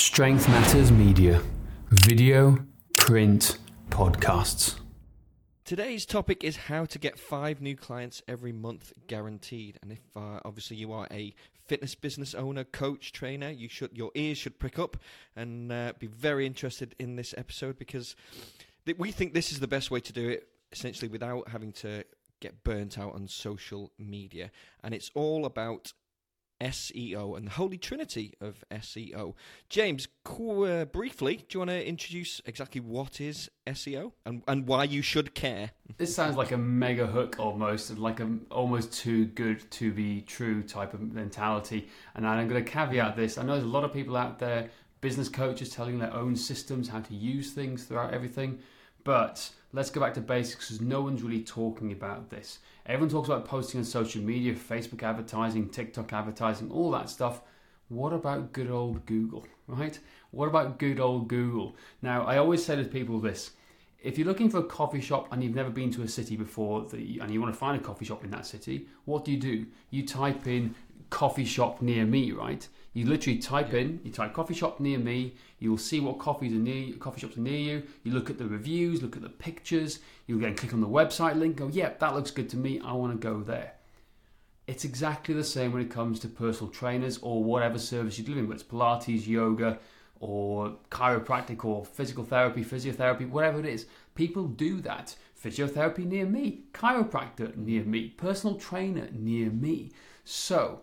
Strength Matters Media video, print, podcasts. Today's topic is how to get five new clients every month guaranteed. And if uh, obviously you are a fitness business owner, coach, trainer, you should your ears should prick up and uh, be very interested in this episode because th- we think this is the best way to do it, essentially without having to get burnt out on social media. And it's all about SEO and the holy trinity of SEO. James, uh, briefly, do you want to introduce exactly what is SEO and, and why you should care? This sounds like a mega hook almost, like a almost too good to be true type of mentality. And I'm going to caveat this. I know there's a lot of people out there, business coaches telling their own systems how to use things throughout everything. But let's go back to basics because no one's really talking about this. Everyone talks about posting on social media, Facebook advertising, TikTok advertising, all that stuff. What about good old Google, right? What about good old Google? Now, I always say to people this if you're looking for a coffee shop and you've never been to a city before and you want to find a coffee shop in that city, what do you do? You type in coffee shop near me, right? You literally type yeah. in, you type coffee shop near me, you'll see what coffees are near coffee shops are near you. You look at the reviews, look at the pictures, you'll then click on the website link, go, yep, yeah, that looks good to me, I want to go there. It's exactly the same when it comes to personal trainers or whatever service you're delivering, whether it's Pilates, yoga, or chiropractic or physical therapy, physiotherapy, whatever it is. People do that. Physiotherapy near me, chiropractor near me, personal trainer near me. So,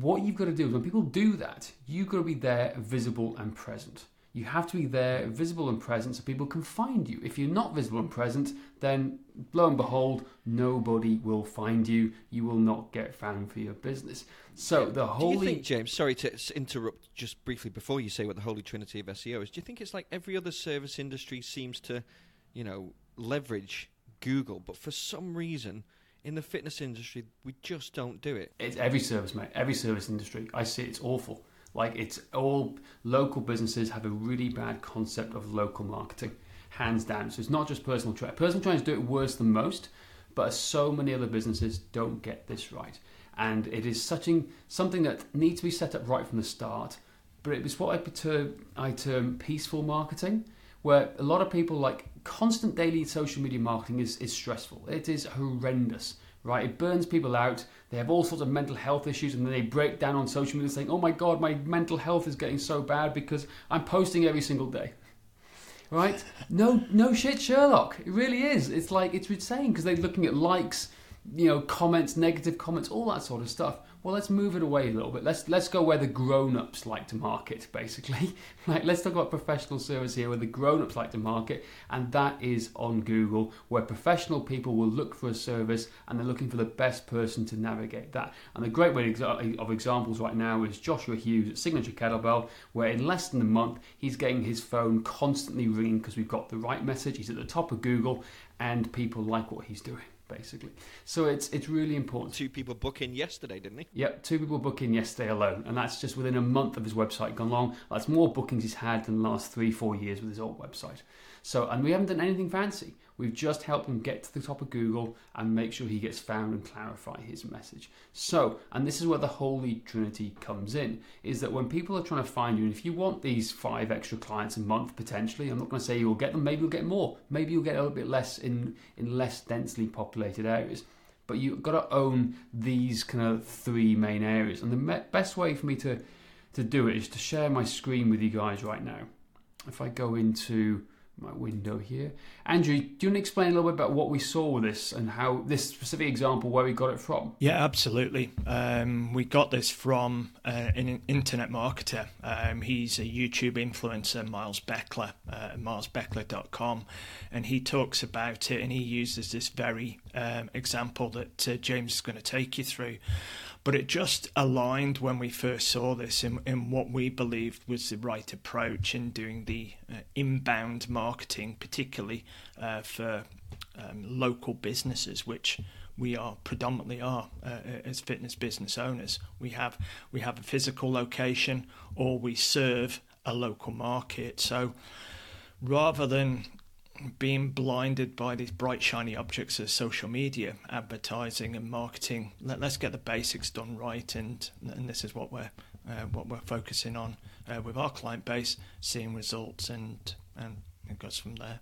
what you've got to do is when people do that, you've got to be there, visible and present. You have to be there, visible and present, so people can find you. If you're not visible and present, then lo and behold, nobody will find you. You will not get found for your business. So the holy. Do you think, James? Sorry to interrupt just briefly before you say what the holy trinity of SEO is. Do you think it's like every other service industry seems to, you know, leverage Google, but for some reason in the fitness industry, we just don't do it. It's every service, mate. Every service industry. I see it's awful. Like it's all local businesses have a really bad concept of local marketing, hands down. So it's not just personal trainers. Personal trainers do it worse than most, but so many other businesses don't get this right. And it is such a, something that needs to be set up right from the start. But it was what I term, I term peaceful marketing, where a lot of people like constant daily social media marketing is, is stressful. It is horrendous, right? It burns people out. They have all sorts of mental health issues and then they break down on social media saying, oh my God, my mental health is getting so bad because I'm posting every single day. Right? No, no shit, Sherlock. It really is. It's like, it's insane because they're looking at likes, you know, comments, negative comments, all that sort of stuff. Well let's move it away a little bit. Let's let's go where the grown-ups like to market basically. Like let's talk about professional service here where the grown-ups like to market and that is on google where professional people will look for a service and they're looking for the best person to navigate that. And a great way of examples right now is joshua hughes at signature kettlebell where in less than a month he's getting his phone constantly ringing because we've got the right message. He's at the top of google and people like what he's doing basically. So it's it's really important. Two people book in yesterday, didn't he? Yep, two people book in yesterday alone, and that's just within a month of his website gone long. That's more bookings he's had than the last three, four years with his old website. So, and we haven't done anything fancy. We've just helped him get to the top of Google and make sure he gets found and clarify his message. So, and this is where the Holy Trinity comes in, is that when people are trying to find you, and if you want these five extra clients a month potentially, I'm not going to say you'll get them, maybe you'll get more, maybe you'll get a little bit less in, in less densely populated areas. But you've got to own these kind of three main areas. And the best way for me to, to do it is to share my screen with you guys right now. If I go into my window here. Andrew, do you want to explain a little bit about what we saw with this and how this specific example, where we got it from? Yeah, absolutely. Um, we got this from uh, an internet marketer. Um, he's a YouTube influencer, Miles Beckler, uh, milesbeckler.com, and he talks about it and he uses this very um, example that uh, James is going to take you through but it just aligned when we first saw this in, in what we believed was the right approach in doing the uh, inbound marketing, particularly uh, for um, local businesses, which we are predominantly are uh, as fitness business owners. We have we have a physical location, or we serve a local market. So rather than being blinded by these bright shiny objects of social media advertising and marketing let, us get the basics done right and and this is what we're uh, what we're focusing on uh, with our client base, seeing results, and and it goes from there.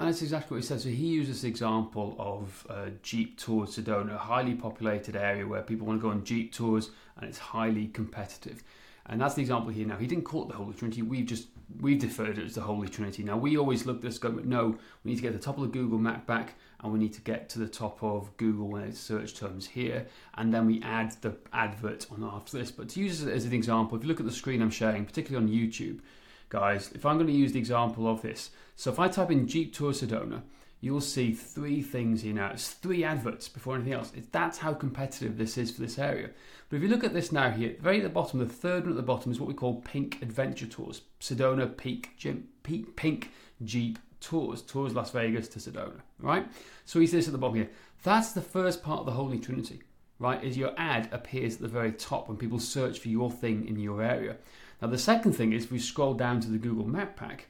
And that's exactly what he says. So he uses the example of uh, Jeep Tours Sedona, a highly populated area where people want to go on Jeep tours and it's highly competitive. And that's the example here now. He didn't call it the Holy Trinity. We've just we've deferred it as the Holy Trinity. Now we always look at this going, no, we need to get the top of the Google map pack and we need to get to the top of Google when it's search terms here, and then we add the advert on after this. But to use it as an example, if you look at the screen I'm sharing, particularly on YouTube, guys, if I'm going to use the example of this, so if I type in Jeep Tour Sedona, you'll see three things here now. It's three adverts before anything else. It's, that's how competitive this is for this area. But if you look at this now here, very at the bottom, the third one at the bottom is what we call Pink Adventure Tours. Sedona Peak, Jim, Peak Pink Jeep Tours. Tours Las Vegas to Sedona, right? So he says at the bottom here, that's the first part of the Holy Trinity, right? Is your ad appears at the very top when people search for your thing in your area. Now the second thing is if we scroll down to the Google Map Pack,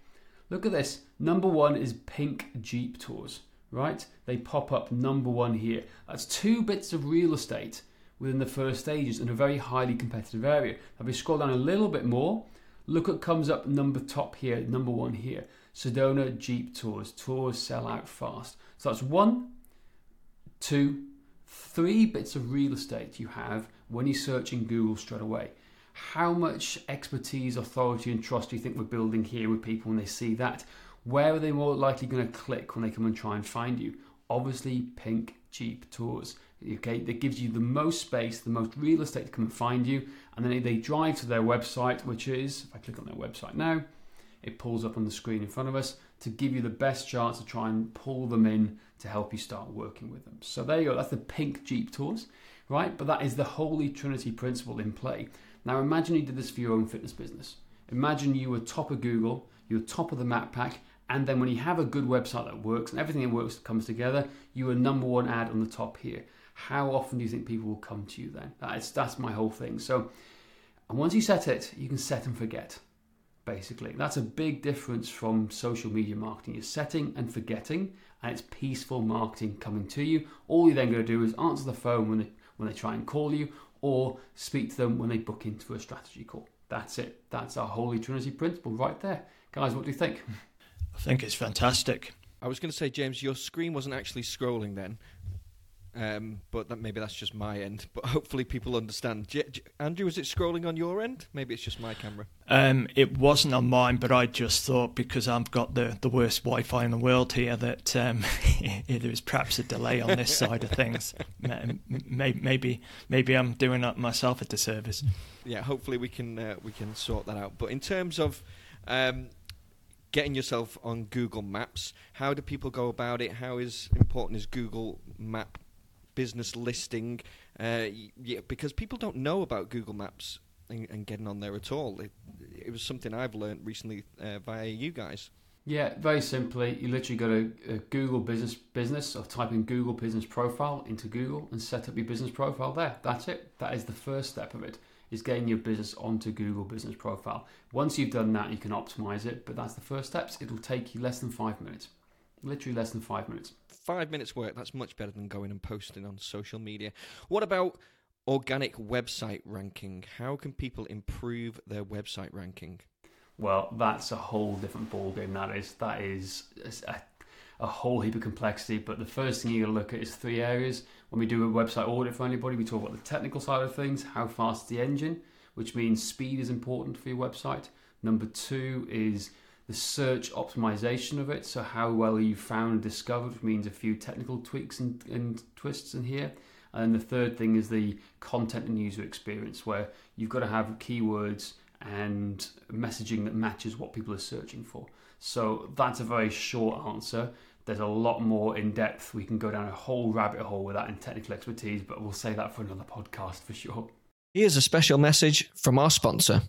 Look at this. Number one is pink Jeep tours, right? They pop up number one here. That's two bits of real estate within the first stages in a very highly competitive area. If we scroll down a little bit more, look what comes up number top here, number one here. Sedona Jeep Tours. Tours sell out fast. So that's one, two, three bits of real estate you have when you search in Google straight away how much expertise, authority, and trust do you think we're building here with people when they see that? Where are they more likely going to click when they come and try and find you? Obviously, Pink Jeep Tours. Okay, that gives you the most space, the most real estate to come and find you, and then they drive to their website, which is if I click on their website now, it pulls up on the screen in front of us to give you the best chance to try and pull them in to help you start working with them. So there you go. That's the Pink Jeep Tours, right? But that is the Holy Trinity principle in play. Now imagine you did this for your own fitness business. Imagine you were top of Google, you were top of the map pack, and then when you have a good website that works and everything that works comes together, you are number one ad on the top here. How often do you think people will come to you then? That's that's my whole thing. So and once you set it, you can set and forget. Basically, that's a big difference from social media marketing. You're setting and forgetting, and it's peaceful marketing coming to you. All you're then going to do is answer the phone when they, when they try and call you, or speak to them when they book into a strategy call. That's it. That's our Holy Trinity principle right there. Guys, what do you think? I think it's fantastic. I was going to say, James, your screen wasn't actually scrolling then. Um, but that, maybe that's just my end. But hopefully people understand. J- J- Andrew, is it scrolling on your end? Maybe it's just my camera. Um, it wasn't on mine, but I just thought because I've got the, the worst Wi-Fi in the world here that um, there is perhaps a delay on this side of things. Maybe maybe I'm doing myself a disservice. Yeah, hopefully we can uh, we can sort that out. But in terms of um, getting yourself on Google Maps, how do people go about it? How is important is Google Map business listing, uh, yeah, because people don't know about Google Maps and, and getting on there at all. It, it, was something I've learned recently uh, via you guys. Yeah, very simply, you literally go to uh, Google Business Business or type in Google Business Profile into Google and set up your business profile there. That's it. That is the first step of it. Is getting your business onto Google Business Profile. Once you've done that, you can optimize it, but that's the first steps. It'll take you less than five minutes. Literally less than five minutes. Five minutes work, that's much better than going and posting on social media. What about organic website ranking? How can people improve their website ranking? Well, that's a whole different ballgame. That is that is a, a, whole heap of complexity. But the first thing you got to look at is three areas. When we do a website audit for anybody, we talk about the technical side of things. How fast is the engine, which means speed is important for your website. Number two is the search optimization of it. So how well you found and discovered, means a few technical tweaks and, and twists in here. And the third thing is the content and user experience, where you've got to have keywords and messaging that matches what people are searching for. So that's a very short answer. There's a lot more in depth. We can go down a whole rabbit hole with that in technical expertise, but we'll say that for another podcast for sure. Here's a special message from our sponsor.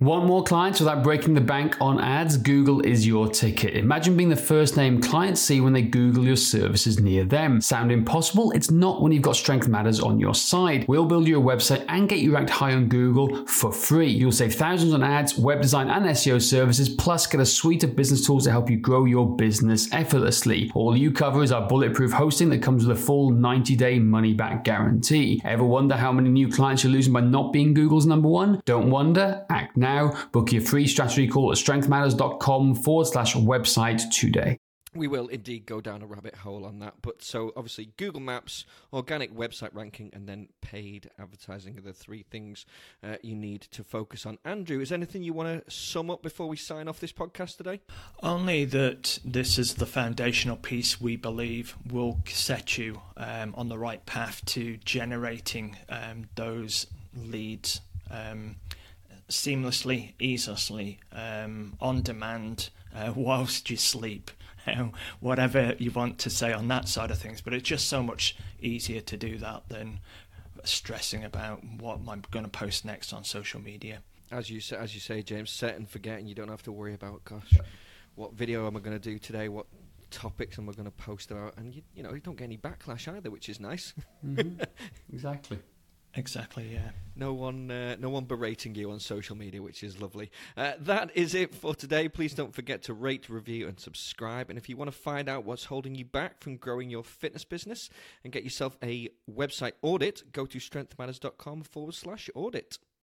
Want more clients without breaking the bank on ads? Google is your ticket. Imagine being the first name clients see when they Google your services near them. Sound impossible? It's not when you've got Strength Matters on your side. We'll build you a website and get you ranked high on Google for free. You'll save thousands on ads, web design, and SEO services, plus get a suite of business tools to help you grow your business effortlessly. All you cover is our bulletproof hosting that comes with a full 90 day money back guarantee. Ever wonder how many new clients you're losing by not being Google's number one? Don't wonder, act now now. Book your free strategy call at strengthmatters.com forward slash website today we will indeed go down a rabbit hole on that. But so obviously, Google Maps, organic website ranking, and then paid advertising are the three things uh, you need to focus on. Andrew, is anything you want to sum up before we sign off this podcast today? Only that this is the foundational piece we believe will set you um, on the right path to generating um, those leads. Um, seamlessly, easily, um, on demand, uh, whilst you sleep know, whatever you want to say on that side of things. But it's just so much easier to do that than stressing about what I'm going to post next on social media. As you say, as you say, James, set and forget, and you don't have to worry about, gosh, what video am I going to do today? What topics am I going to post about? And you, you know, you don't get any backlash either, which is nice. Mm-hmm. exactly. Exactly. Yeah. No one, uh, no one berating you on social media, which is lovely. Uh, that is it for today. Please don't forget to rate, review, and subscribe. And if you want to find out what's holding you back from growing your fitness business and get yourself a website audit, go to strengthmatters.com forward slash audit.